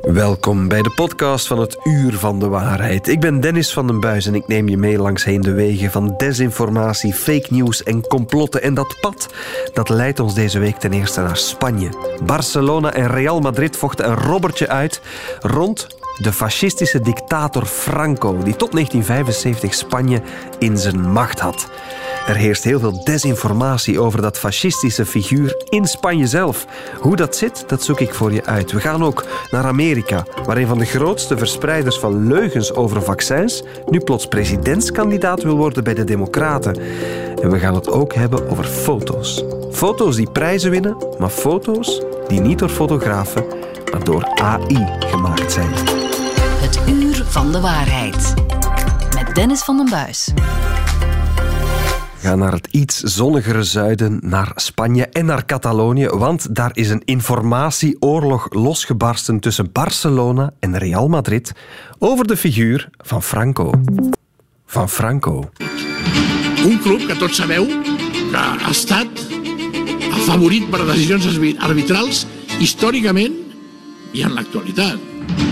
Welkom bij de podcast van het Uur van de Waarheid. Ik ben Dennis van den Buis en ik neem je mee langs heen de wegen van desinformatie, fake news en complotten. En dat pad, dat leidt ons deze week ten eerste naar Spanje. Barcelona en Real Madrid vochten een robbertje uit rond de fascistische dictator Franco, die tot 1975 Spanje in zijn macht had. Er heerst heel veel desinformatie over dat fascistische figuur in Spanje zelf. Hoe dat zit, dat zoek ik voor je uit. We gaan ook naar Amerika, waar een van de grootste verspreiders van leugens over vaccins nu plots presidentskandidaat wil worden bij de Democraten. En we gaan het ook hebben over foto's. Foto's die prijzen winnen, maar foto's die niet door fotografen, maar door AI gemaakt zijn. Het uur van de waarheid. Met Dennis van den Buis. Ga naar het iets zonnigere zuiden, naar Spanje en naar Catalonië, want daar is een informatieoorlog losgebarsten tussen Barcelona en Real Madrid over de figuur van Franco. Van Franco. Un club que tots sabeu que ha estat el favorit per decisions arbitrals històricament i en l'actualitat.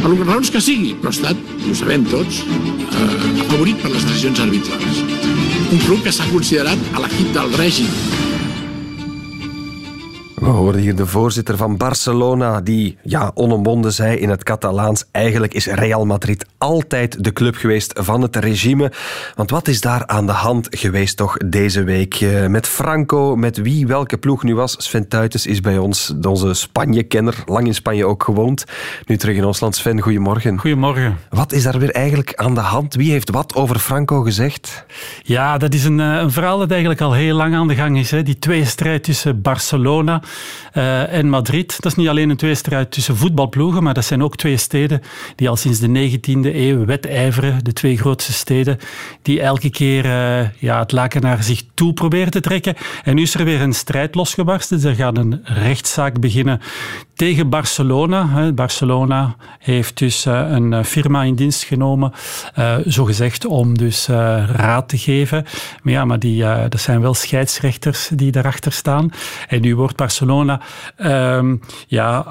Per raons que sigui, però ha estat, ho sabem tots, eh, per les decisions arbitrals. Un club que s'ha considerat a l'equip del règim We horen hier de voorzitter van Barcelona die ja, onomwonden zei in het Catalaans eigenlijk is Real Madrid altijd de club geweest van het regime. Want wat is daar aan de hand geweest toch deze week? Eh, met Franco, met wie welke ploeg nu was. Sven Tuites is bij ons, onze Spanje-kenner, lang in Spanje ook gewoond. Nu terug in ons land. Sven, goedemorgen. Goedemorgen. Wat is daar weer eigenlijk aan de hand? Wie heeft wat over Franco gezegd? Ja, dat is een, eh, een verhaal dat eigenlijk al heel lang aan de gang is. Hè. Die tweestrijd tussen Barcelona uh, en Madrid. Dat is niet alleen een tweestrijd tussen voetbalploegen, maar dat zijn ook twee steden die al sinds de 19e eeuw wedijveren. De twee grootste steden die elke keer uh, ja, het laken naar zich toe proberen te trekken. En nu is er weer een strijd losgebarsten. Er gaat een rechtszaak beginnen tegen Barcelona. Barcelona heeft dus uh, een firma in dienst genomen, uh, zogezegd om dus raad te geven. Maar ja, maar die, dat zijn wel scheidsrechters die daarachter staan. En nu wordt Barcelona um, ja,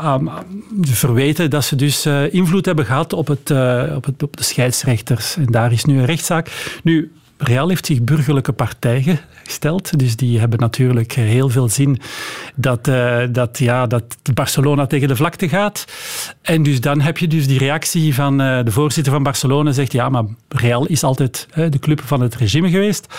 verweten dat ze dus invloed hebben gehad op, het, op, het, op de scheidsrechters. En daar is nu een rechtszaak. Nu, Real heeft zich burgerlijke partij gesteld. Dus die hebben natuurlijk heel veel zin dat, uh, dat, ja, dat Barcelona tegen de vlakte gaat. En dus dan heb je dus die reactie van uh, de voorzitter van Barcelona. Zegt ja, maar Real is altijd de club van het regime geweest.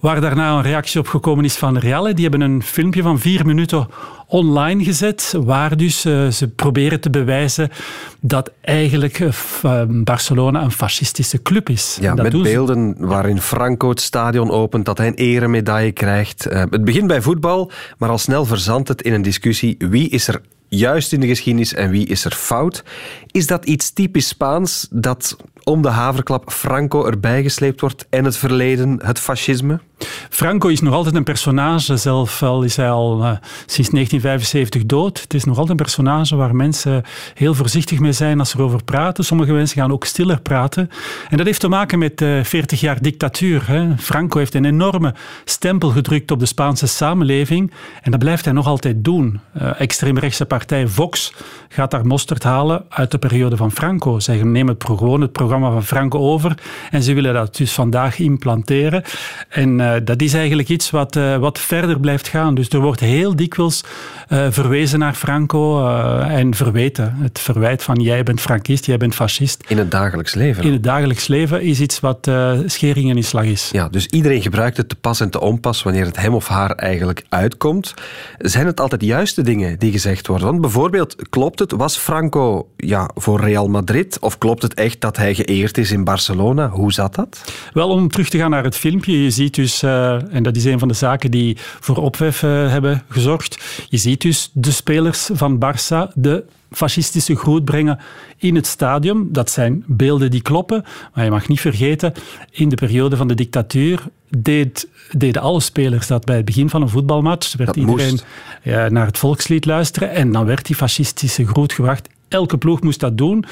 Waar daarna een reactie op gekomen is van Real. Die hebben een filmpje van vier minuten online gezet, waar dus uh, ze proberen te bewijzen dat eigenlijk uh, Barcelona een fascistische club is. Ja, dat met beelden waarin Franco het stadion opent, dat hij een eremedaille krijgt. Uh, het begint bij voetbal, maar al snel verzandt het in een discussie wie is er juist in de geschiedenis en wie is er fout. Is dat iets typisch Spaans dat om de haverklap Franco erbij gesleept wordt en het verleden, het fascisme? Franco is nog altijd een personage, zelf al is hij al uh, sinds 1975 dood. Het is nog altijd een personage waar mensen heel voorzichtig mee zijn als ze erover praten. Sommige mensen gaan ook stiller praten. En dat heeft te maken met uh, 40 jaar dictatuur. Hè. Franco heeft een enorme stempel gedrukt op de Spaanse samenleving en dat blijft hij nog altijd doen. Uh, extreemrechtse partij Vox gaat daar mosterd halen uit de periode van Franco. Zij nemen het, gewoon het programma van Franco over en ze willen dat dus vandaag implanteren. En uh, dat is eigenlijk iets wat, uh, wat verder blijft gaan. Dus er wordt heel dikwijls uh, verwezen naar Franco en verweten. Het verwijt van jij bent Frankist, jij bent fascist. In het dagelijks leven? In het dagelijks leven is iets wat scheringen in slag is. Ja, dus iedereen gebruikt het te pas en te onpas wanneer het hem of haar eigenlijk uitkomt. Zijn het altijd juiste dingen die gezegd worden? Want bijvoorbeeld, klopt het, was Franco ja, voor Real Madrid? Of klopt het echt dat hij geëerd is in Barcelona? Hoe zat dat? Wel, om terug te gaan naar het filmpje, je ziet dus, uh, en dat is een van de zaken die voor ophef uh, hebben gezorgd, je ziet dus de spelers van Barça de fascistische groet brengen in het stadion. Dat zijn beelden die kloppen, maar je mag niet vergeten, in de periode van de dictatuur deed, deden alle spelers dat bij het begin van een voetbalmatch. Werd dat iedereen ja, naar het volkslied luisteren en dan werd die fascistische groet gebracht Elke ploeg moest dat doen.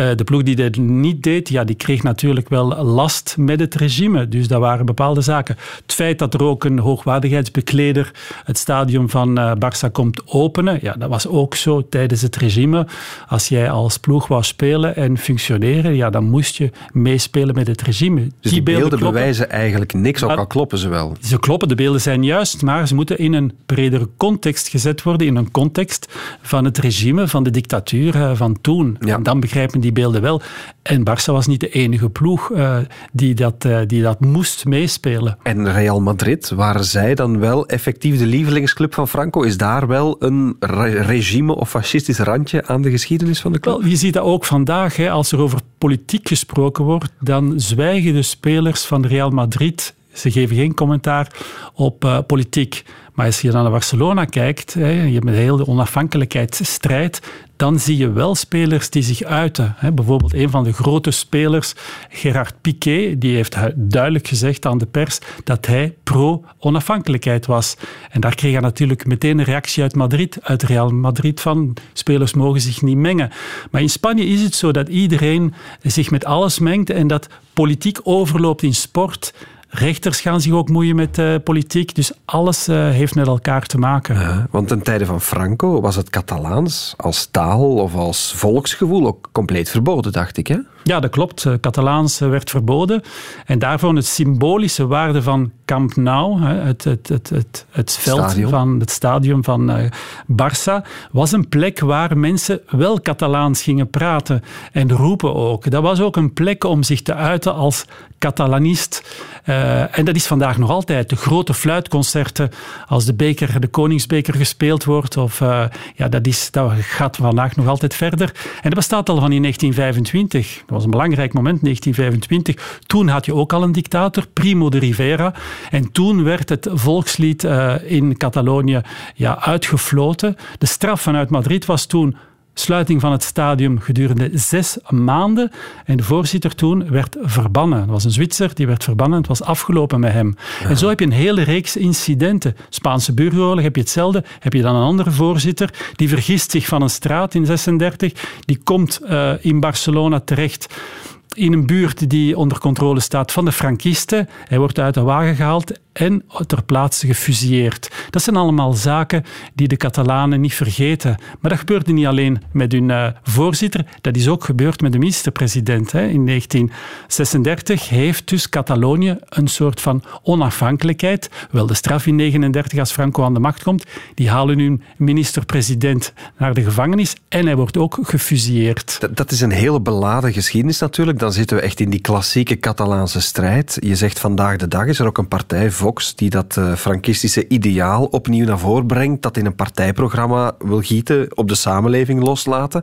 Uh, de ploeg die dat niet deed, ja, die kreeg natuurlijk wel last met het regime. Dus dat waren bepaalde zaken. Het feit dat er ook een hoogwaardigheidsbekleder het stadion van uh, Barça komt openen, ja, dat was ook zo tijdens het regime. Als jij als ploeg wou spelen en functioneren, ja, dan moest je meespelen met het regime. Dus die, beelden, beelden bewijzen eigenlijk niks, ook al kloppen ze wel. Ze kloppen, de beelden zijn juist, maar ze moeten in een bredere context gezet worden, in een context van het regime, van de dictatuur eh, van toen. Ja. Dan begrijpen die beelden wel. En Barça was niet de enige ploeg uh, die, dat, uh, die dat moest meespelen. En Real Madrid, waren zij dan wel effectief de lievelingsclub van Franco? Is daar wel een re regime of fascistisch randje aan de geschiedenis van de club? Wel, je ziet dat ook vandaag. Hè, als er over politiek gesproken wordt, dan zwijgen de spelers van Real Madrid. Ze geven geen commentaar op uh, politiek. Maar als je naar Barcelona kijkt, hè, je hebt een hele onafhankelijkheidsstrijd, dan zie je wel spelers die zich uiten. Hè. Bijvoorbeeld een van de grote spelers, Gerard Piqué, die heeft duidelijk gezegd aan de pers dat hij pro-onafhankelijkheid was. En daar kreeg hij natuurlijk meteen een reactie uit Madrid, uit Real Madrid, van spelers mogen zich niet mengen. Maar in Spanje is het zo dat iedereen zich met alles mengt en dat politiek overloopt in sport Rechters gaan zich ook moeien met uh, politiek. Dus alles uh, heeft met elkaar te maken. Want ten tijde van Franco was het Catalaans als taal of als volksgevoel ook compleet verboden, dacht ik. Hè? Ja, dat klopt. Eh, Catalaans werd verboden. En daarvoor het symbolische waarde van Camp Nou, het, het, het, het, het veld stadion. van het stadion van uh, Barça, was een plek waar mensen wel Catalaans gingen praten en roepen ook. Dat was ook een plek om zich te uiten als Catalanist. Uh, en dat is vandaag nog altijd. De grote fluitconcerten, als de beker, de Koningsbeker gespeeld wordt, of, uh, ja, dat, is, dat gaat vandaag nog altijd verder. En dat bestaat al van in 1925 was een belangrijk moment, 1925. Toen had je ook al een dictator, Primo de Rivera. En toen werd het volkslied uh, in Catalonië ja, uitgefloten. De straf vanuit Madrid was toen sluiting van het stadium gedurende zes maanden. En de voorzitter toen werd verbannen. Dat was een Zwitser, die werd verbannen. Het was afgelopen met hem. Ja. En zo heb je een hele reeks incidenten. Spaanse burgeroorlog heb je hetzelfde. Heb je dan een andere voorzitter, die vergist zich van een straat in 36. Die komt uh, in Barcelona terecht in een buurt die onder controle staat van de Frankisten. Hij wordt uit de wagen gehaald en ter plaatse gefusilleerd. Dat zijn allemaal zaken die de Catalanen niet vergeten. Maar dat gebeurde niet alleen met hun uh, voorzitter, dat is ook gebeurd met de minister-president. In 1936 heeft dus Catalonië een soort van onafhankelijkheid. Wel de straf in 1939 als Franco aan de macht komt, die halen hun minister-president naar de gevangenis en hij wordt ook gefusilleerd. Dat, dat is een hele beladen geschiedenis natuurlijk. Dan zitten we echt in die klassieke Catalaanse strijd. Je zegt vandaag de dag is er ook een partij Die dat uh, frankistische ideaal opnieuw naar voren brengt, dat in een partijprogramma wil gieten, op de samenleving loslaten.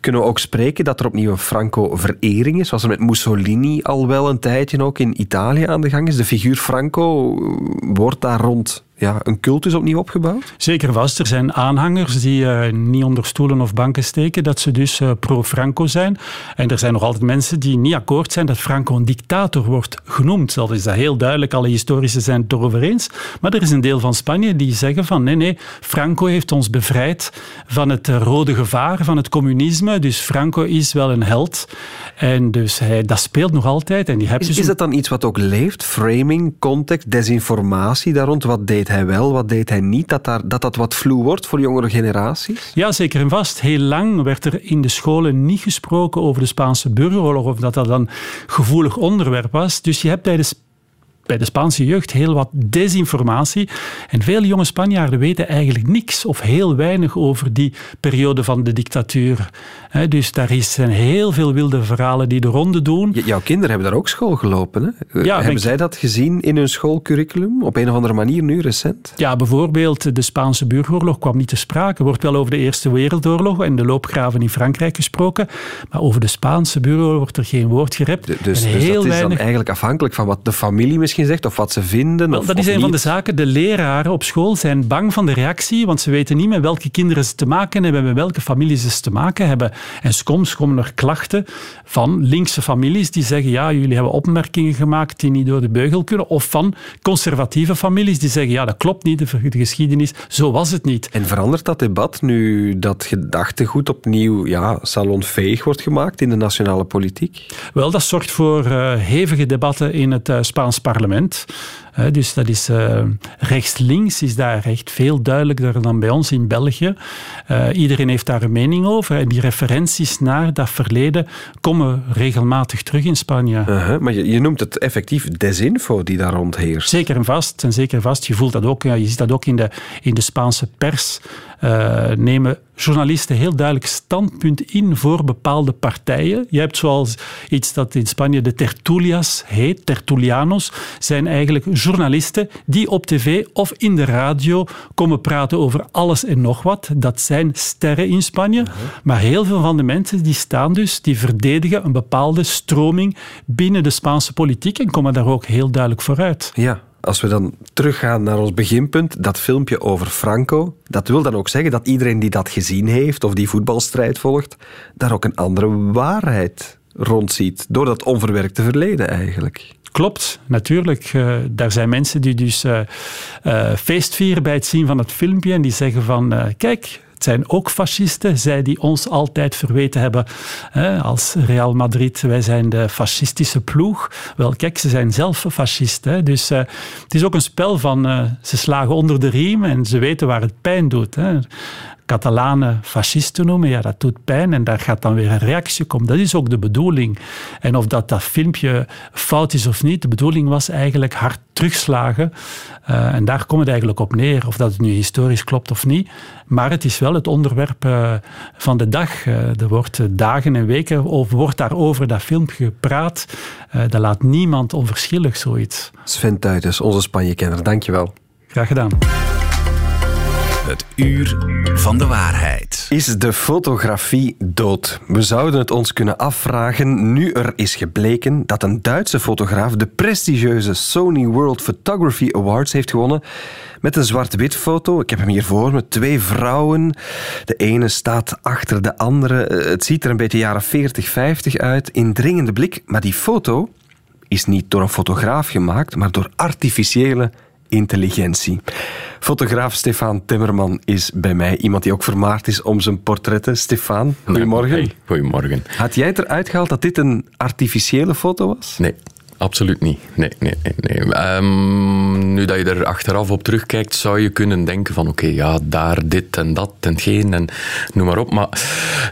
Kunnen we ook spreken dat er opnieuw een Franco-verering is, zoals er met Mussolini al wel een tijdje ook in Italië aan de gang is? De figuur Franco wordt daar rond ja, een cultus opnieuw opgebouwd? Zeker vast. Er zijn aanhangers die uh, niet onder stoelen of banken steken dat ze dus uh, pro-Franco zijn. En er zijn nog altijd mensen die niet akkoord zijn dat Franco een dictator wordt genoemd. Dat is dat heel duidelijk. Alle historici zijn het erover eens. Maar er is een deel van Spanje die zeggen van nee, nee, Franco heeft ons bevrijd van het uh, rode gevaar, van het communisme. Dus Franco is wel een held. En dus hij, dat speelt nog altijd. En die is, dus is dat dan iets wat ook leeft? Framing, context, desinformatie daar rond? Wat deed hij wel, wat deed hij niet? Dat, daar, dat dat wat vloe wordt voor jongere generaties? Ja, zeker en vast. Heel lang werd er in de scholen niet gesproken over de Spaanse burgeroorlog of dat dat een gevoelig onderwerp was. Dus je hebt tijdens bij de Spaanse jeugd heel wat desinformatie. En veel jonge Spanjaarden weten eigenlijk niks of heel weinig over die periode van de dictatuur. Dus daar zijn heel veel wilde verhalen die de ronde doen. jouw kinderen hebben daar ook school gelopen. Hè? Ja, hebben zij dat gezien in hun schoolcurriculum? Op een of andere manier nu, recent? Ja, bijvoorbeeld de Spaanse burgeroorlog kwam niet te sprake. Er wordt wel over de Eerste Wereldoorlog en de loopgraven in Frankrijk gesproken. Maar over de Spaanse burgeroorlog wordt er geen woord gerept. Dus, dus, dat is dan eigenlijk afhankelijk van wat de familie misschien zegt of wat ze vinden? Wel, of, dat is of een van de zaken. De leraren op school zijn bang van de reactie, want ze weten niet met welke kinderen ze te maken hebben, met welke families ze te maken hebben. En soms komen er klachten van linkse families die zeggen, ja, jullie hebben opmerkingen gemaakt die niet door de beugel kunnen. Of van conservatieve families die zeggen, ja, dat klopt niet, de, de geschiedenis, zo was het niet. En verandert dat debat nu dat gedachtegoed opnieuw ja, salonveeg wordt gemaakt in de nationale politiek? Wel, dat zorgt voor uh, hevige debatten in het uh, Spaans parlement. parlement. Dus dat is uh, rechts-links, is daar echt veel duidelijker dan bij ons in België. Uh, iedereen heeft daar een mening over. En die referenties naar dat verleden komen regelmatig terug in Spanje. -huh, maar je, je, noemt het effectief desinfo die daar rondheerst. Zeker en vast. En zeker vast. Je voelt dat ook. Ja, je ziet dat ook in de, in de Spaanse pers. nemen journalisten heel duidelijk standpunt in voor bepaalde partijen. Je hebt zoals iets dat in Spanje de tertulias heet, tertulianos, zijn eigenlijk journalisten die op tv of in de radio komen praten over alles en nog wat. Dat zijn sterren in Spanje. Uh-huh. Maar heel veel van de mensen die staan dus, die verdedigen een bepaalde stroming binnen de Spaanse politiek en komen daar ook heel duidelijk vooruit. Ja, als we dan teruggaan naar ons beginpunt, dat filmpje over Franco, dat wil dan ook zeggen dat iedereen die dat gezien heeft of die voetbalstrijd volgt, daar ook een andere waarheid rondziet. Door dat onverwerkte verleden eigenlijk. Klopt, natuurlijk. Uh, daar zijn mensen die dus uh, feest vieren bij het zien van het filmpje en die zeggen van, kijk, het zijn ook fascisten, zij die ons altijd verweten hebben hè, als Real Madrid. Wij zijn de fascistische ploeg. Wel, kijk, ze zijn zelf fascisten. Dus het is ook een spel van ze slagen onder de riem en ze weten waar het pijn doet. Hè. Catalanen fascisten noemen, ja, dat doet pijn en daar gaat dan weer een reactie komen. Dat is ook de bedoeling. En of dat, dat filmpje fout is of niet, de bedoeling was eigenlijk hard terugslagen. Uh, en daar komt het eigenlijk op neer, of dat het nu historisch klopt of niet. Maar het is wel het onderwerp uh, van de dag. Uh, er wordt dagen en weken over, wordt daar over dat filmpje gepraat. dat laat niemand onverschillig, zoiets. Sven Tuitens, onze Spanje-kenner, dankjewel. Graag gedaan. Het uur van de waarheid. Is de fotografie dood? We zouden het ons kunnen afvragen nu er is gebleken dat een Duitse fotograaf de prestigieuze Sony World Photography Awards heeft gewonnen met een zwart-wit foto. Ik heb hem hier voor me. Twee vrouwen. De ene staat achter de andere. Het ziet er een beetje jaren 40, 50 uit. Indringende blik. Maar die foto is niet door een fotograaf gemaakt, maar door artificiële intelligentie. Fotograaf Stefan Timmerman is bij mij. Iemand die ook vermaard is om zijn portretten. Stefan, goedemorgen. Hey, goedemorgen. Had jij het eruit gehaald dat dit een artificiële foto was? Nee. Absoluut niet. Nee, nee, nee. nee. Um, nu dat je er achteraf op terugkijkt, zou je kunnen denken van oké, okay, ja, daar dit en dat en geen en noem maar op. Maar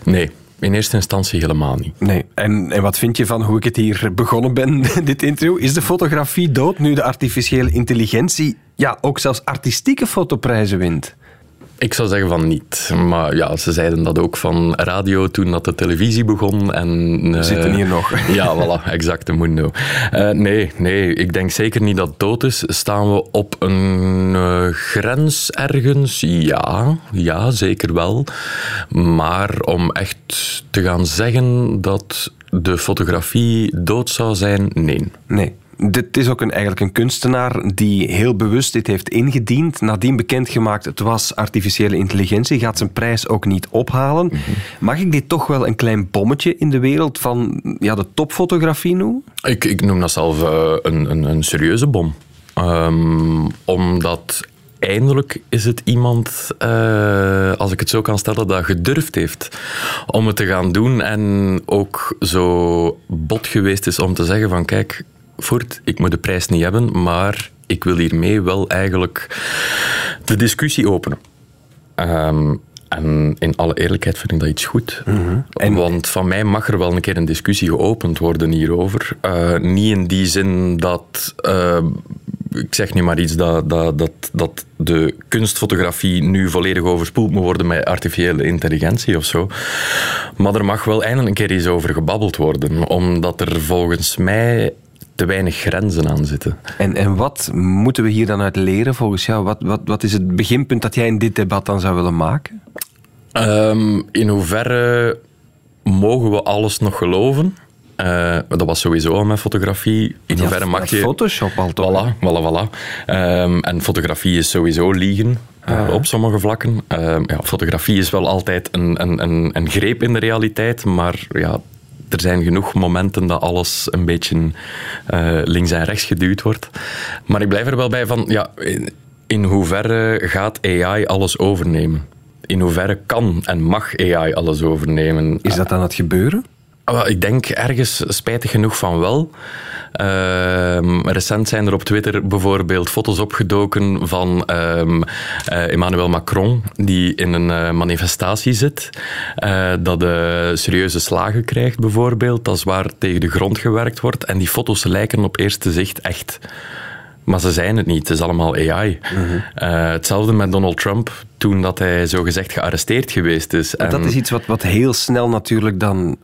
nee, in eerste instantie helemaal niet. Nee. En, en wat vind je van hoe ik het hier begonnen ben, dit interview? Is de fotografie dood nu de artificiële intelligentie ja, ook zelfs artistieke fotoprijzen wint? Ik zou zeggen van niet. Maar ja, ze zeiden dat ook van radio toen dat de televisie begon. En, We uh, zitten hier nog. Ja, voilà, exact, mundo. Uh, nee, nee, ik denk zeker niet dat het dood is. Staan we op een uh, grens ergens? Ja, ja, zeker wel. Maar om echt te gaan zeggen dat de fotografie dood zou zijn, nee. Nee. Dit is ook een, eigenlijk een kunstenaar die heel bewust dit heeft ingediend. Nadien bekendgemaakt, het was artificiële intelligentie. Gaat zijn prijs ook niet ophalen. Mm-hmm. Mag ik dit toch wel een klein bommetje in de wereld van ja, de topfotografie noemen? Ik, ik noem dat zelf uh, een, een, een, serieuze bom. Um, omdat eindelijk is het iemand, uh, als ik het zo kan stellen, dat gedurfd heeft om het te gaan doen. En ook zo bot geweest is om te zeggen van kijk, Voort, ik moet de prijs niet hebben, maar ik wil hiermee wel eigenlijk de discussie openen. Um, en in alle eerlijkheid vind ik dat iets goed. Mm-hmm. En... Want van mij mag er wel een keer een discussie geopend worden hierover. Uh, niet in die zin dat... Uh, ik zeg nu maar iets dat, dat, dat, dat de kunstfotografie nu volledig overspoeld moet worden met artificiële intelligentie of zo. Maar er mag wel eindelijk een keer eens over gebabbeld worden. Omdat er volgens mij te weinig grenzen aan zitten. En, en wat moeten we hier dan uit leren volgens jou? Wat, wat, wat is het beginpunt dat jij in dit debat dan zou willen maken? Um, in hoeverre mogen we alles nog geloven? Uh, dat was sowieso al met fotografie. In hoeverre mag je... Photoshop al toch? Voilà, voilà, voilà. Um, en fotografie is sowieso liegen. Uh, op sommige vlakken. Uh, ja, fotografie is wel altijd een, een, een, een greep in de realiteit, maar ja, er zijn genoeg momenten dat alles een beetje uh, links en rechts geduwd wordt. Maar ik blijf er wel bij van, ja, in, in hoeverre gaat AI alles overnemen? In hoeverre kan en mag AI alles overnemen? Is dat aan het gebeuren? Ah, ik denk ergens spijtig genoeg van wel. Uh, recent zijn er op Twitter bijvoorbeeld foto's opgedoken van um, uh, Emmanuel Macron, die in een uh, manifestatie zit, eh, dat serieuze slagen krijgt bijvoorbeeld, dat zwaar tegen de grond gewerkt wordt. En die foto's lijken op eerste zicht echt. Maar ze zijn het niet. Het is allemaal AI. Mhm. hetzelfde met Donald Trump, toen dat hij zogezegd gearresteerd geweest is. En dat is iets wat, wat heel snel natuurlijk dan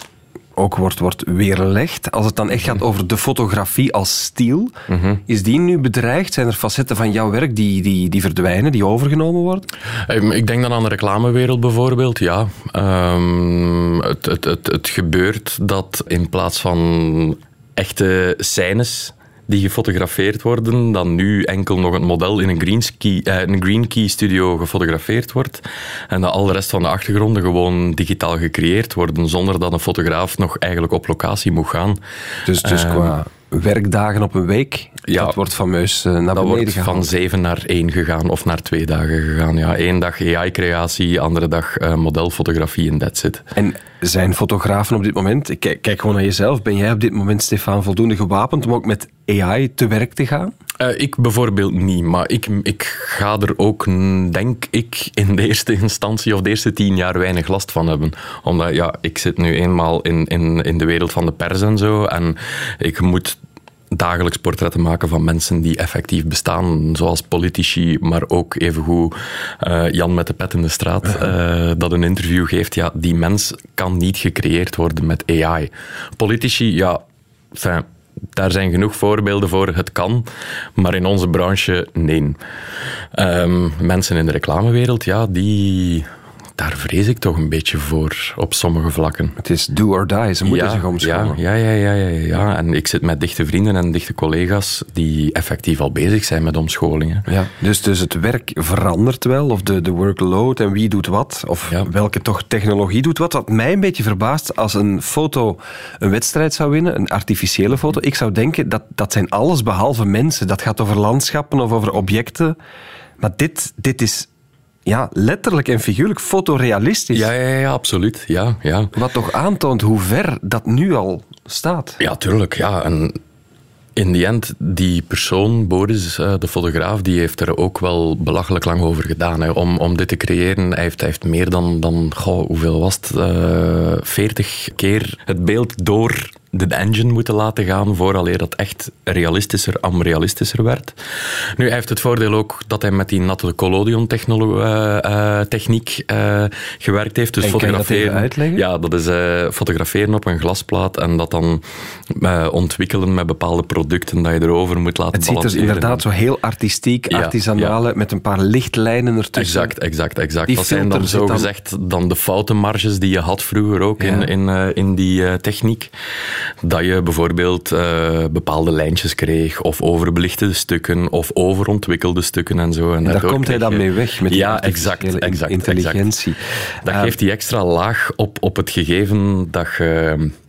ook wordt, wordt weerlegd. Als het dan echt gaat over de fotografie als stiel, mhm. is die nu bedreigd? Zijn er facetten van jouw werk die, die, die verdwijnen, die overgenomen worden? Ehm, ik denk dan aan de reclamewereld bijvoorbeeld, ja. Um, het, het, het, het gebeurt dat in plaats van echte scènes die gefotografeerd worden, dan nu enkel nog het model in een green, ski, eh, een green key studio gefotografeerd wordt en dat al de rest van de achtergronden gewoon digitaal gecreëerd worden, zonder dat een fotograaf nog eigenlijk op locatie moet gaan. Dus, dus uh, qua werkdagen op een week. Ja, dat wordt fameus uh, naar dat wordt van zeven naar één gegaan of naar twee dagen gegaan. Ja, één dag AI-creatie, andere dag uh, modelfotografie en that's it. En zijn fotografen op dit moment, kijk, kijk gewoon naar jezelf, ben jij op dit moment, Stefan, voldoende gewapend om ook met AI te werk te gaan? Uh, ik bijvoorbeeld niet, maar ik, ik ga er ook, denk ik, in de eerste instantie of de eerste tien jaar weinig last van hebben. Omdat ja, ik zit nu eenmaal in, in, in de wereld van de pers en zo. En ik moet dagelijks portretten maken van mensen die effectief bestaan, zoals politici, maar ook evengoed uh, Jan met de pet in de straat, uh, dat een interview geeft. Ja, die mens kan niet gecreëerd worden met AI. Politici, ja, enfin, daar zijn genoeg voorbeelden voor. Het kan, maar in onze branche nee. Um, mensen in de reclamewereld, ja, die daar vrees ik toch een beetje voor op sommige vlakken. Het is do or die, ze moeten zich omscholen. Ja, ja, ja, ja, ja, En ik zit met dichte vrienden en dichte collega's die effectief al bezig zijn met omscholingen. Ja, dus, dus het werk verandert wel, of de, de workload en wie doet wat, of welke toch technologie doet wat. Wat mij een beetje verbaast, als een foto een wedstrijd zou winnen, een artificiële foto, ik zou denken dat dat zijn alles behalve mensen. Dat gaat over landschappen of over objecten. Maar dit, dit is ja, letterlijk en figuurlijk fotorealistisch. Ja, ja, ja, absoluut. Ja, ja. Wat toch aantoont hoe ver dat nu al staat. Ja, tuurlijk. Ja. En in die end, die persoon, Boris, eh, de fotograaf, die heeft er ook wel belachelijk lang over gedaan. Hè, om, om dit te creëren. Hij heeft, hij heeft meer dan, dan goh, hoeveel was het? Uh, eh, 40 keer het beeld door de engine moeten laten gaan vooraleer dat echt realistischer am realistischer werd. Nu, hij heeft het voordeel ook dat hij met die natte collodion uh, techniek uh, gewerkt heeft. Dus en fotograferen. Dat? Ja, dat is fotograferen op een glasplaat en dat dan ontwikkelen met bepaalde producten dat je erover moet laten Het ziet er inderdaad zo heel artistiek, artisanale, met een paar lichtlijnen ertussen. Exact, exact, exact. Die dat zijn dan zo gezegd dan de foutenmarges die je had vroeger ook in, in, in die techniek dat je bijvoorbeeld uh, bepaalde lijntjes kreeg, of overbelichte stukken, of overontwikkelde stukken en zo. En daar komt hij dan mee weg met ja, exact, exact, intelligentie. Exact. Dat geeft die extra laag op, op het gegeven dat je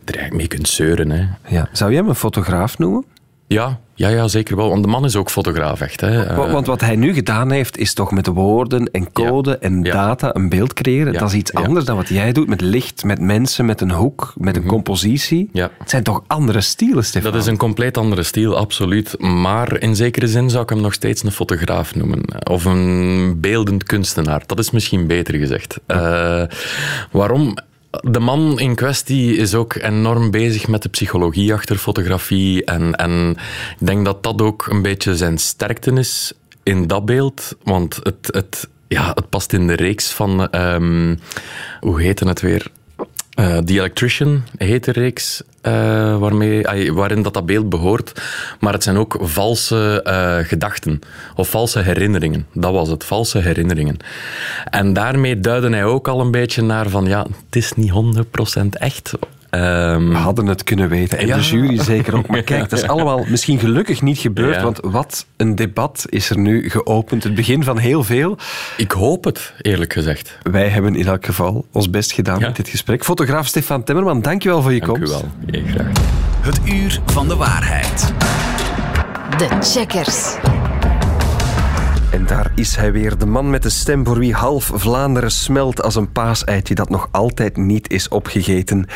er eigenlijk mee kunt zeuren. Hè. Ja. Zou jij hem een fotograaf noemen? Ja, ja, ja, zeker wel. Want de man is ook fotograaf, echt. Hè. Want wat hij nu gedaan heeft, is toch met woorden en code en data een beeld creëren. Dat is iets anders dan wat jij doet met licht, met mensen, met een hoek, met een mhm. compositie. Het zijn toch andere stilen, Stefan? Dat is een compleet andere stijl, absoluut. Maar in zekere zin zou ik hem nog steeds een fotograaf noemen. Of een beeldend kunstenaar. Dat is misschien beter gezegd. Uh, waarom? De man in kwestie is ook enorm bezig met de psychologie achter fotografie. En, en ik denk dat dat ook een beetje zijn sterkte is in dat beeld. Want het, het, ja, het past in de reeks van. Um, hoe heette het weer? Uh, The Electrician heet de reeks uh, waarmee, waarin dat, dat beeld behoort. Maar het zijn ook valse uh, gedachten of valse herinneringen. Dat was het, valse herinneringen. En daarmee duidde hij ook al een beetje naar van ja, het is niet 100% echt. Ehm, We hadden het kunnen weten. En Ja. de jury zeker ook. Maar kijk, dat is allemaal misschien gelukkig niet gebeurd. Ja. Want wat een debat is er nu geopend. Het begin van heel veel. ik hoop het, eerlijk gezegd. Wij hebben in elk geval ons best gedaan Ja. met dit gesprek. Fotograaf Stefan Timmerman, dankjewel voor je Dank u komst. wel. Heel graag. Het uur van de waarheid. De checkers. En daar is hij weer, de man met de stem voor wie half Vlaanderen smelt als een paaseitje dat nog altijd niet is opgegeten.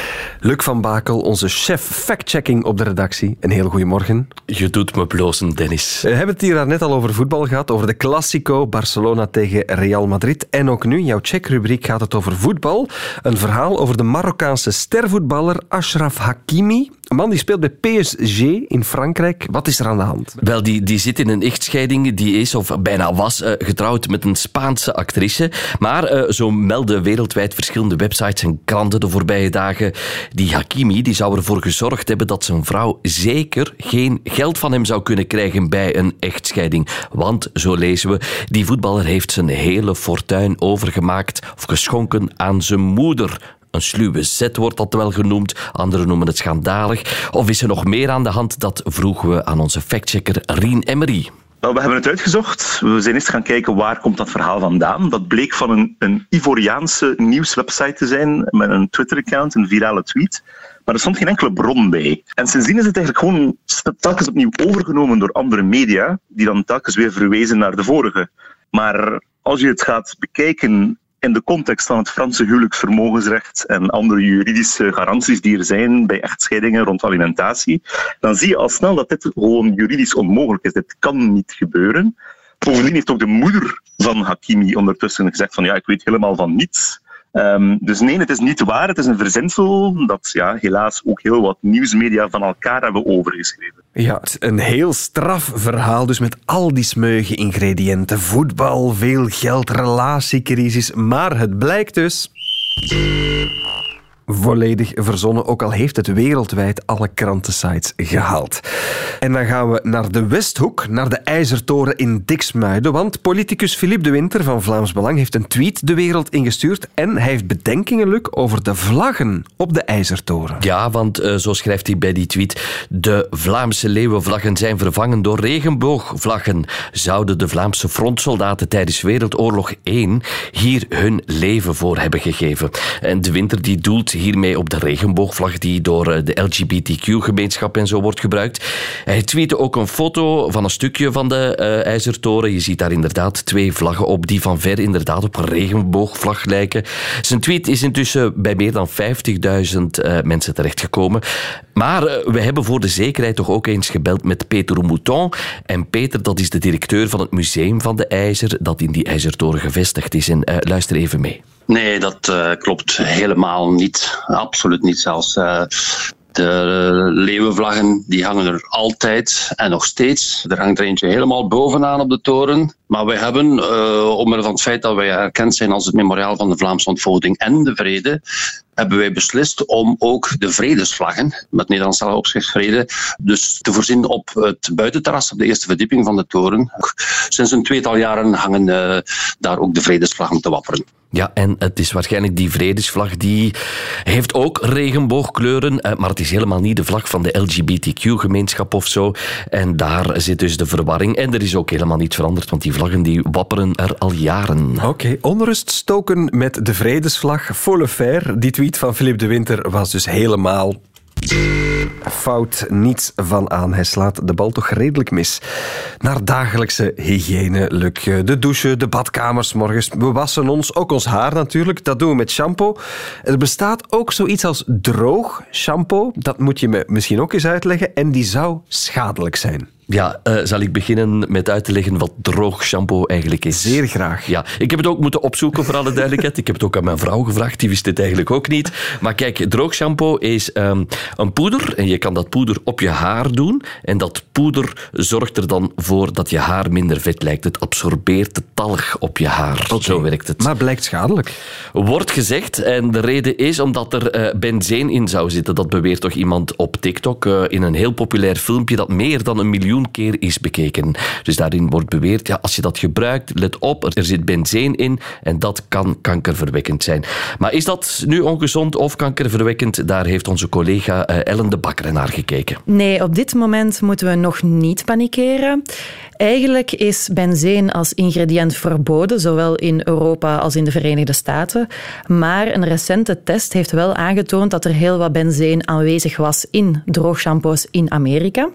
Luc van Bakel, onze chef fact-checking op de redactie. Een heel goedemorgen. Je doet me blozen, Dennis. We hebben het hier net al over voetbal gehad, over de Classico, Barcelona tegen Real Madrid. En ook nu, jouw checkrubriek, gaat het over voetbal. Een verhaal over de Marokkaanse stervoetballer Ashraf Hakimi. Een man die speelt bij PSG in Frankrijk. Wat is er aan de hand? Wel, die, die zit in een echtscheiding. Die is, of bijna was, eh, getrouwd met een Spaanse actrice. Maar eh, zo melden wereldwijd verschillende websites en kranten de voorbije dagen. Die Hakimi die zou ervoor gezorgd hebben dat zijn vrouw zeker geen geld van hem zou kunnen krijgen bij een echtscheiding. Want, zo lezen we, die voetballer heeft zijn hele fortuin overgemaakt of geschonken aan zijn moeder. Een sluwe zet wordt dat wel genoemd, anderen noemen het schandalig. Of is er nog meer aan de hand? Dat vroegen we aan onze factchecker Rien Emery. Wel, we hebben het uitgezocht. We zijn eerst gaan kijken waar komt dat verhaal vandaan. Dat bleek van een, een Ivoriaanse nieuwswebsite te zijn met een Twitter-account, een virale tweet. Maar er stond geen enkele bron bij. En sindsdien is het eigenlijk gewoon telkens opnieuw overgenomen door andere media, die dan telkens weer verwezen naar de vorige. Maar als je het gaat bekijken in de context van het Franse huwelijksvermogensrecht en andere juridische garanties die er zijn bij echtscheidingen rond alimentatie, dan zie je al snel dat dit gewoon juridisch onmogelijk is. Dit kan niet gebeuren. Bovendien heeft ook de moeder van Hakimi ondertussen gezegd van ja, ik weet helemaal van niets. Ehm, dus nee, het is niet waar. Het is een verzinsel dat ja, helaas ook heel wat nieuwsmedia van elkaar hebben overgeschreven. Ja, het is een heel straf verhaal, dus met al die smeuïge ingrediënten. Voetbal, veel geld, relatiecrisis. Maar het blijkt dus... Volledig verzonnen, ook al heeft het wereldwijd alle krantensites gehaald. En dan gaan we naar de Westhoek, naar de IJzertoren in Diksmuiden. Want politicus Philippe de Winter van Vlaams Belang heeft een tweet de wereld ingestuurd. En hij heeft bedenkingen, Luc, over de vlaggen op de IJzertoren. Ja, want eh, zo schrijft hij bij die tweet. De Vlaamse leeuwenvlaggen zijn vervangen door regenboogvlaggen. Zouden de Vlaamse frontsoldaten tijdens Wereldoorlog 1 hier hun leven voor hebben gegeven? En de winter die doelt hiermee op de regenboogvlag die door eh, de LGBTQ-gemeenschap en zo wordt gebruikt. Hij tweette ook een foto van een stukje van de eh, IJzertoren. Je ziet daar inderdaad twee vlaggen op die van ver inderdaad op een regenboogvlag lijken. Zijn tweet is intussen bij meer dan 50.000 eh, mensen terechtgekomen. Maar we hebben voor de zekerheid toch ook eens gebeld met Peter Mouton. En Peter, dat is de directeur van het Museum van de IJzer, dat in die IJzertoren gevestigd is. En luister even mee. Nee, dat eh, klopt helemaal niet. Absoluut niet zelfs. Eh, de leeuwenvlaggen die hangen er altijd en nog steeds. Er hangt er eentje helemaal bovenaan op de toren. Maar wij hebben, uh, omwille van het feit dat wij erkend zijn als het memoriaal van de Vlaamse ontvoogding en de vrede, hebben wij beslist om ook de vredesvlaggen, met Nederlandse opschrift vrede, dus te voorzien op het buitenterras op de eerste verdieping van de toren. Sinds een tweetal jaren hangen uh, daar ook de vredesvlaggen te wapperen. Ja, en het is waarschijnlijk die vredesvlag die heeft ook regenboogkleuren, maar het is helemaal niet de vlag van de LGBTQ-gemeenschap of zo. En daar zit dus de verwarring. En er is ook helemaal niets veranderd, want die vlaggen die wapperen er al jaren. Oké, onrust stoken met de vredesvlag. Folle fair. Die tweet van Philippe de Winter was dus helemaal fout niets van aan. Hij slaat de bal toch redelijk mis. Naar dagelijkse hygiëne, Luc. De douche, de badkamers morgens. We wassen ons, ook ons haar natuurlijk. Dat doen we met shampoo. Er bestaat ook zoiets als droog shampoo. Dat moet je me misschien ook eens uitleggen. En die zou schadelijk zijn. Ja, uh, zal ik beginnen met uit te leggen wat droog shampoo eigenlijk is? Zeer graag. Ja, ik heb het ook moeten opzoeken voor alle duidelijkheid. Ik heb het ook aan mijn vrouw gevraagd, die wist het eigenlijk ook niet. Maar kijk, droog shampoo is um, een poeder en je kan dat poeder op je haar doen. En dat poeder zorgt er dan voor dat je haar minder vet lijkt. Het absorbeert de talg op je haar. Okay. Zo werkt het. Maar blijkt schadelijk. Wordt gezegd, en de reden is omdat er uh, benzeen in zou zitten. Dat beweert toch iemand op TikTok uh, in een heel populair filmpje dat meer dan een miljoen miljoen keer is bekeken. Dus daarin wordt beweerd, ja, als je dat gebruikt, let op, er zit benzeen in en dat kan kankerverwekkend zijn. Maar is dat nu ongezond of kankerverwekkend? Daar heeft onze collega eh, Ellen de Bakker naar gekeken. Nee, op dit moment moeten we nog niet panikeren. Eigenlijk is benzeen als ingrediënt verboden, zowel in Europa als in de Verenigde Staten. Maar een recente test heeft wel aangetoond dat er heel wat benzeen aanwezig was in droogshampoos in Amerika.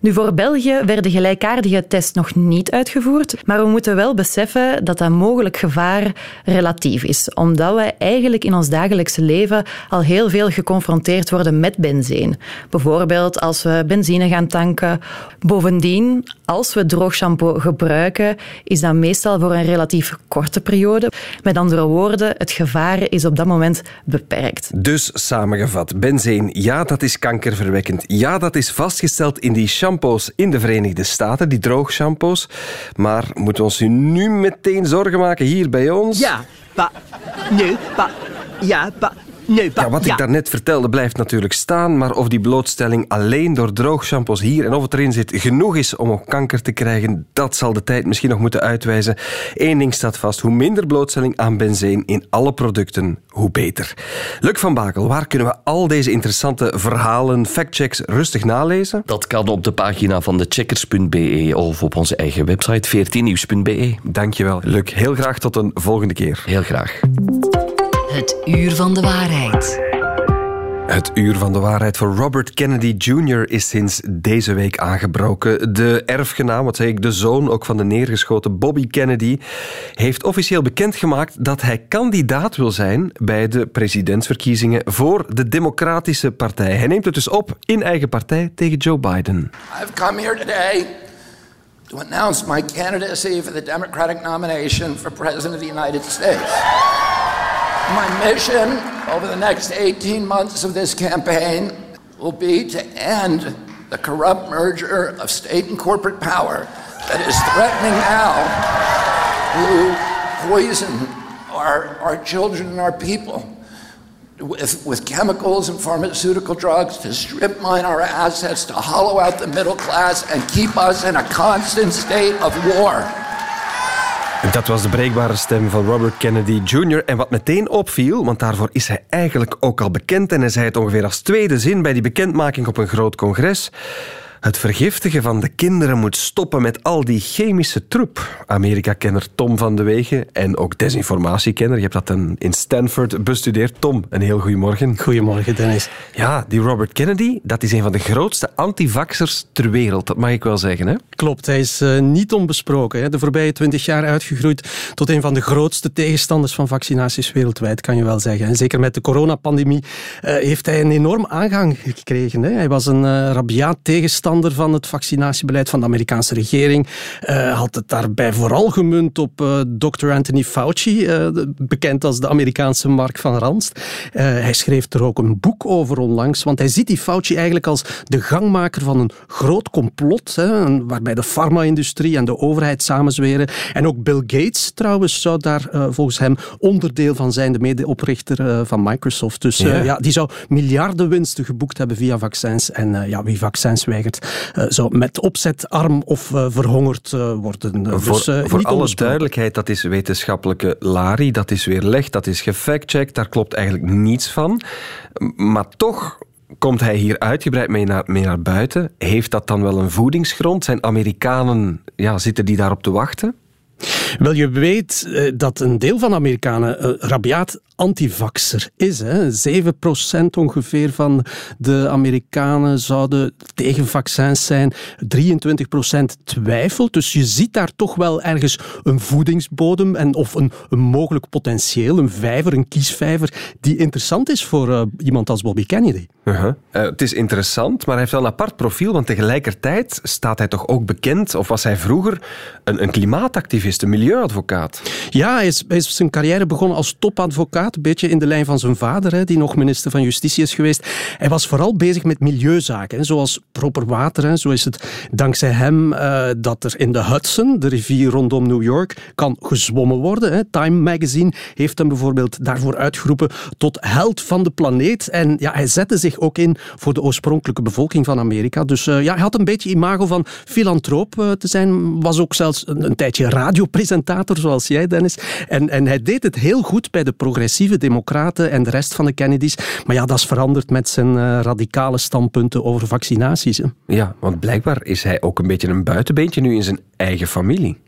Nu, voor België werden gelijkaardige tests nog niet uitgevoerd, maar we moeten wel beseffen dat dat mogelijk gevaar relatief is, omdat we eigenlijk in ons dagelijkse leven al heel veel geconfronteerd worden met benzine. Bijvoorbeeld als we benzine gaan tanken. Bovendien, als we droogshampoo gebruiken, is dat meestal voor een relatief korte periode. Met andere woorden, het gevaar is op dat moment beperkt. Dus samengevat, benzine, ja, dat is kankerverwekkend. Ja, dat is vastgesteld in die shampoos in de Verenigde Staten, die droogshampoos. Maar moeten we ons nu meteen zorgen maken hier bij ons? Ja, pa, nee, pa, ja, pa, nee, Ja, wat ik daarnet vertelde blijft natuurlijk staan, maar of die blootstelling alleen door droogshampoos hier en of het erin zit genoeg is om ook kanker te krijgen, dat zal de tijd misschien nog moeten uitwijzen. Eén ding staat vast, hoe minder blootstelling aan benzine in alle producten, hoe beter. Luc van Bakel, waar kunnen we al deze interessante verhalen, factchecks rustig nalezen? Dat kan op de pagina van de checkers.be of op onze eigen website 14nieuws.be. Dankjewel, Luc. Heel graag tot een volgende keer. Heel graag. Het uur van de waarheid. Het uur van de waarheid voor Robert Kennedy Jr. is sinds deze week aangebroken. De erfgenaam, wat zeg ik, de zoon ook van de neergeschoten Bobby Kennedy, heeft officieel bekendgemaakt dat hij kandidaat wil zijn bij de presidentsverkiezingen voor de Democratische Partij. Hij neemt het dus op in eigen partij tegen Joe Biden. I've come here today to announce my candidacy for the Democratic nomination for President of the United States. My mission over the next 18 months of this campaign will be to end the corrupt merger of state and corporate power that is threatening now to poison our, our children and our people with, with chemicals and pharmaceutical drugs to strip mine our assets, to hollow out the middle class, and keep us in a constant state of war. Dat was de breekbare stem van Robert Kennedy Jr. En wat meteen opviel, want daarvoor is hij eigenlijk ook al bekend en hij zei het ongeveer als tweede zin bij die bekendmaking op een groot congres. Het vergiftigen van de kinderen moet stoppen met al die chemische troep. Amerika-kenner Tom van de Wegen en ook desinformatiekenner. Je hebt dat dan in Stanford bestudeerd. Tom, een heel goedemorgen. Goedemorgen, Dennis. Ja, die Robert Kennedy, dat is een van de grootste antivaxers ter wereld. Dat mag ik wel zeggen, hè? Klopt, hij is uh, niet onbesproken. Hè. De voorbije twintig jaar uitgegroeid tot een van de grootste tegenstanders van vaccinaties wereldwijd, kan je wel zeggen. En zeker met de coronapandemie uh, heeft hij een enorm aangang gekregen. Hè. Hij was een uh, rabiaat tegenstander van het vaccinatiebeleid van de Amerikaanse regering. Uh, had het daarbij vooral gemunt op uh, Dr. Anthony Fauci, uh, bekend als de Amerikaanse Mark van Ranst. hij schreef er ook een boek over onlangs, want hij ziet die Fauci eigenlijk als de gangmaker van een groot complot, hè, waarbij de farma-industrie en de overheid samenzweren. En ook Bill Gates trouwens zou daar volgens hem onderdeel van zijn, de medeoprichter van Microsoft. Dus ja. ja. die zou miljarden winsten geboekt hebben via vaccins. En ja, wie vaccins weigert, uh, zou met opzet arm of uh, verhongerd uh, worden. voor dus, voor alle duidelijkheid, dat is wetenschappelijke lari, dat is weerlegd, dat is gefactcheckt, daar klopt eigenlijk niets van. Maar toch komt hij hier uitgebreid mee naar, mee naar buiten. Heeft dat dan wel een voedingsgrond? Zijn Amerikanen, ja, zitten die daarop te wachten? Wel, je weet dat een deel van de Amerikanen rabiaat antivaxer is. Hè. 7% ongeveer van de Amerikanen zouden tegen vaccins zijn. 23% twijfelt. Dus je ziet daar toch wel ergens een voedingsbodem en of een, een mogelijk potentieel, een vijver, een kiesvijver, die interessant is voor uh, iemand als Bobby Kennedy. Uh -huh. het is interessant, maar hij heeft wel een apart profiel, want tegelijkertijd staat hij toch ook bekend, of was hij vroeger een, een klimaatactivist, een milieuadvocaat. Ja, hij is, hij is zijn carrière begonnen als topadvocaat, een beetje in de lijn van zijn vader, hè, die nog minister van Justitie is geweest. Hij was vooral bezig met milieuzaken, hè, zoals proper water. Hè. Zo is het dankzij hem uh, dat er in de Hudson, de rivier rondom New York, kan gezwommen worden. Hè. Time Magazine heeft hem bijvoorbeeld daarvoor uitgeroepen tot held van de planeet. En ja, hij zette zich ook in voor de oorspronkelijke bevolking van Amerika. Dus uh, ja, hij had een beetje imago van filantroop uh, te zijn. Was ook zelfs een, een, tijdje radiopresentator, zoals jij, Dennis. En, en hij deed het heel goed bij de democraten en de rest van de Kennedys. Maar ja, dat is veranderd met zijn uh, radicale standpunten over vaccinaties. Hè. Ja, want blijkbaar is hij ook een beetje een buitenbeentje nu in zijn eigen familie.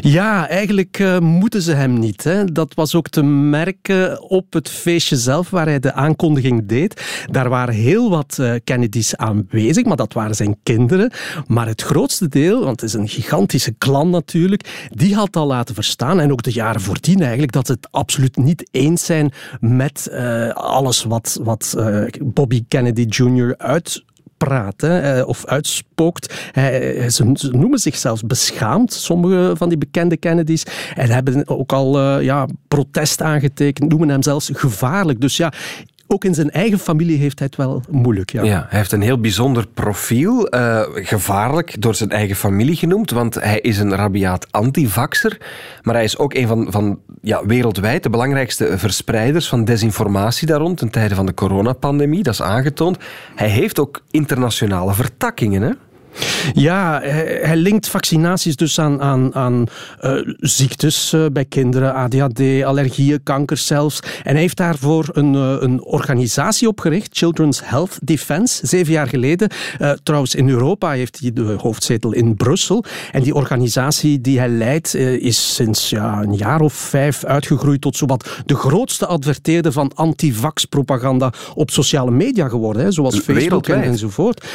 Ja, eigenlijk uh, moeten ze hem niet. Hè. Dat was ook te merken op het feestje zelf waar hij de aankondiging deed. Daar waren heel wat uh, Kennedys aanwezig, maar dat waren zijn kinderen. Maar het grootste deel, want het is een gigantische klan natuurlijk, die had al laten verstaan, en ook de jaren voordien eigenlijk, dat ze het absoluut niet eens zijn met uh, alles wat, wat Bobby Kennedy Jr. uit praat hè, of uitspookt. Hij, ze, ze, noemen zichzelf beschaamd, sommige van die bekende Kennedys. En hebben ook al uh, ja, protest aangetekend, noemen hem zelfs gevaarlijk. Dus ja, ook in zijn eigen familie heeft hij het wel moeilijk. Ja, hij heeft een heel bijzonder profiel. Uh, gevaarlijk door zijn eigen familie genoemd, want hij is een rabiaat antivaxer. Maar hij is ook een van, van ja, wereldwijd de belangrijkste verspreiders van desinformatie daar rond ten tijde van de coronapandemie. Dat is aangetoond. Hij heeft ook internationale vertakkingen. Hè? Ja, hij, hij, linkt vaccinaties dus aan, aan, aan uh, ziektes uh, bij kinderen, ADHD, allergieën, kanker zelfs. En hij heeft daarvoor een, uh, een organisatie opgericht, Children's Health Defense, zeven jaar geleden. trouwens, in Europa heeft hij de hoofdzetel in Brussel. En die organisatie die hij leidt is sinds ja, een jaar of vijf uitgegroeid tot zowat de grootste adverteerder van antivax-propaganda op sociale media geworden, hè, zoals Facebook en, enzovoort.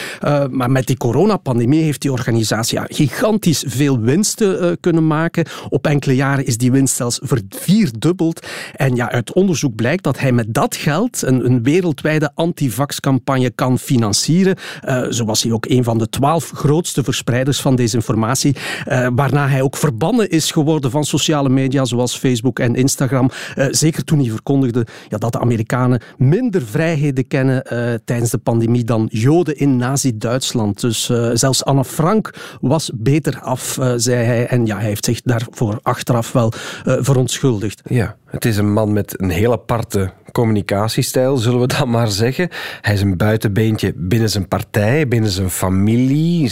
maar met die coronapandemie pandemie heeft die organisatie ja, gigantisch veel winsten uh, kunnen maken. Op enkele jaren is die winst zelfs vervierdubbeld. En ja, uit onderzoek blijkt dat hij met dat geld een, een wereldwijde antivax-campagne kan financieren. Uh, zo was hij ook een van de twaalf grootste verspreiders van desinformatie. Uh, waarna hij ook verbannen is geworden van sociale media zoals Facebook en Instagram. zeker toen hij verkondigde ja, dat de Amerikanen minder vrijheden kennen tijdens de pandemie dan Joden in Nazi-Duitsland. Dus zelfs Anne Frank was beter af, uh, zei hij. En ja, hij heeft zich daarvoor achteraf wel uh, verontschuldigd. Ja, het is een man met een heel aparte communicatiestijl, zullen we dat maar zeggen. Hij is een buitenbeentje binnen zijn partij, binnen zijn familie,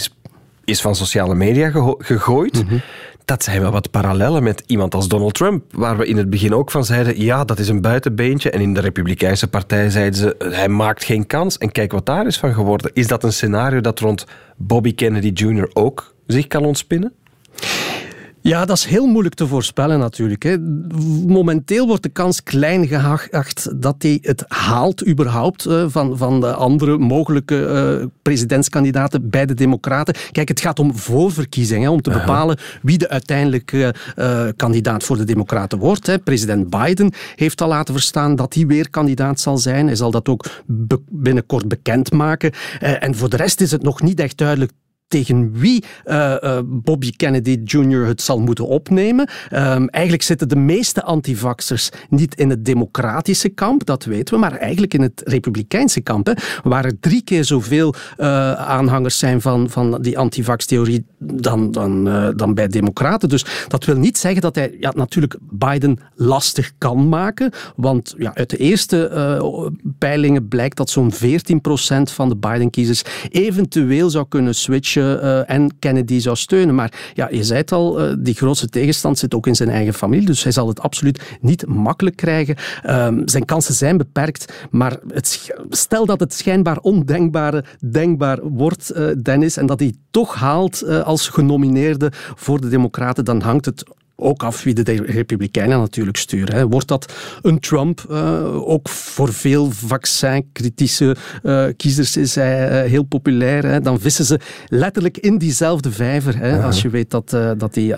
is van sociale media gegooid. Mm -hmm dat zijn wel wat parallellen met iemand als Donald Trump, waar we in het begin ook van zeiden, ja, dat is een buitenbeentje. En in de Republikeinse partij zeiden ze, hij maakt geen kans. En kijk wat daar is van geworden. Is dat een scenario dat rond Bobby Kennedy Jr. ook zich kan ontspinnen? Ja, dat is heel moeilijk te voorspellen natuurlijk. Hè. Momenteel wordt de kans klein geacht dat hij het haalt überhaupt uh, van, van de andere mogelijke uh, presidentskandidaten bij de Democraten. Kijk, het gaat om voorverkiezingen, om te bepalen wie de uiteindelijke uh, kandidaat voor de Democraten wordt. Hè. President Biden heeft al laten verstaan dat hij weer kandidaat zal zijn. Hij zal dat ook be binnenkort bekendmaken. en voor de rest is het nog niet echt duidelijk tegen wie uh, uh, Bobby Kennedy Jr. het zal moeten opnemen. Um, eigenlijk zitten de meeste antivaxers niet in het democratische kamp, dat weten we, maar eigenlijk in het republikeinse kamp, hè, waar er drie keer zoveel uh, aanhangers zijn van, van die antivax-theorie dan, dan, dan bij democraten. Dus dat wil niet zeggen dat hij ja, natuurlijk Biden lastig kan maken, want ja, uit de eerste peilingen blijkt dat zo'n 14% van de Biden-kiezers eventueel zou kunnen switchen uh, en Kennedy zou steunen. Maar ja, je zei het al, uh, die grootste tegenstand zit ook in zijn eigen familie, dus hij zal het absoluut niet makkelijk krijgen. Uh, zijn kansen zijn beperkt, maar stel dat het schijnbaar ondenkbare denkbaar wordt, uh, Dennis, en dat hij toch haalt als genomineerde voor de Democraten, dan hangt het ook af wie de Republikeinen natuurlijk sturen. Hè. Wordt dat een Trump? Uh, ook voor veel vaccinkritische uh, kiezers is hij uh, heel populair. Hè. Dan vissen ze letterlijk in diezelfde vijver. Hè, Als je weet dat, dat die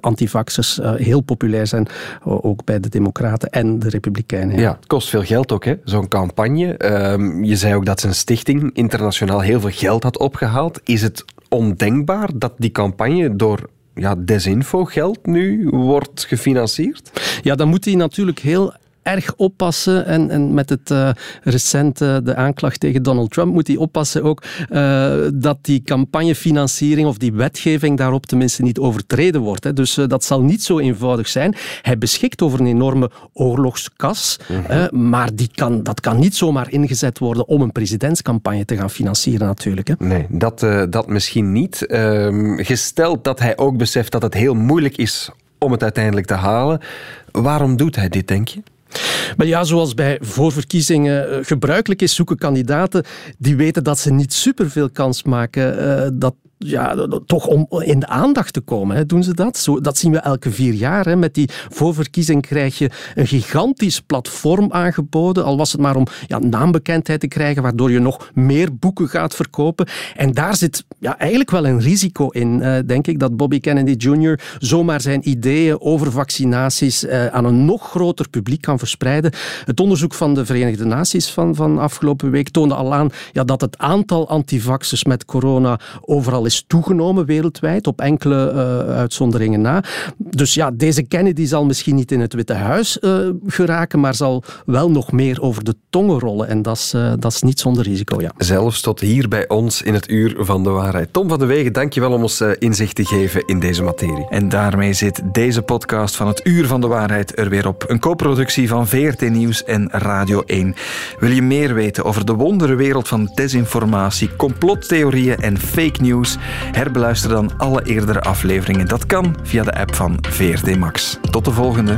antivaxers heel populair zijn, ook bij de Democraten en de Republikeinen. Ja, het kost veel geld ook, zo'n campagne. Ehm, je zei ook dat zijn stichting internationaal heel veel geld had opgehaald. Is het ondenkbaar dat die campagne door ja, desinfo-geld nu wordt gefinancierd? Ja, dan moet hij natuurlijk heel erg oppassen. En, en met het uh, recente de aanklacht tegen Donald Trump moet hij oppassen ook uh, dat die campagnefinanciering of die wetgeving daarop tenminste niet overtreden wordt. Hè. Dus uh, dat zal niet zo eenvoudig zijn. Hij beschikt over een enorme oorlogskas, mm -hmm. maar die kan, dat kan niet zomaar ingezet worden om een presidentscampagne te gaan financieren natuurlijk. Hè. Nee, dat, dat misschien niet. Ehm, gesteld dat hij ook beseft dat het heel moeilijk is om het uiteindelijk te halen. Waarom doet hij dit, denk je? Maar ja, zoals bij voorverkiezingen gebruikelijk is, zoeken kandidaten die weten dat ze niet superveel kans maken uh, dat ja, toch om in de aandacht te komen, doen ze dat. Zo, dat zien we elke vier jaar. Hè. Met die voorverkiezing krijg je een gigantisch platform aangeboden, al was het maar om ja, naambekendheid te krijgen, waardoor je nog meer boeken gaat verkopen. En daar zit ja, eigenlijk wel een risico in, uh, denk ik, dat Bobby Kennedy Jr. zomaar zijn ideeën over vaccinaties uh, aan een nog groter publiek kan verspreiden. Het onderzoek van de Verenigde Naties van, van afgelopen week toonde al aan ja, dat het aantal antivaxers met corona overal toegenomen wereldwijd, op enkele uh, uitzonderingen na. Dus ja, deze Kennedy zal misschien niet in het Witte Huis uh, geraken, maar zal wel nog meer over de tongen rollen. En dat is, uh, dat is niet zonder risico, ja. Zelfs tot hier bij ons in het Uur van de Waarheid. Tom van de Wegen, dankjewel om ons inzicht te geven in deze materie. En daarmee zit deze podcast van het Uur van de Waarheid er weer op. Een co-productie van VRT Nieuws en Radio 1. Wil je meer weten over de wonderenwereld van desinformatie, complottheorieën en fake news? Herbeluister dan alle eerdere afleveringen. Dat kan via de app van VRT Max. Tot de volgende.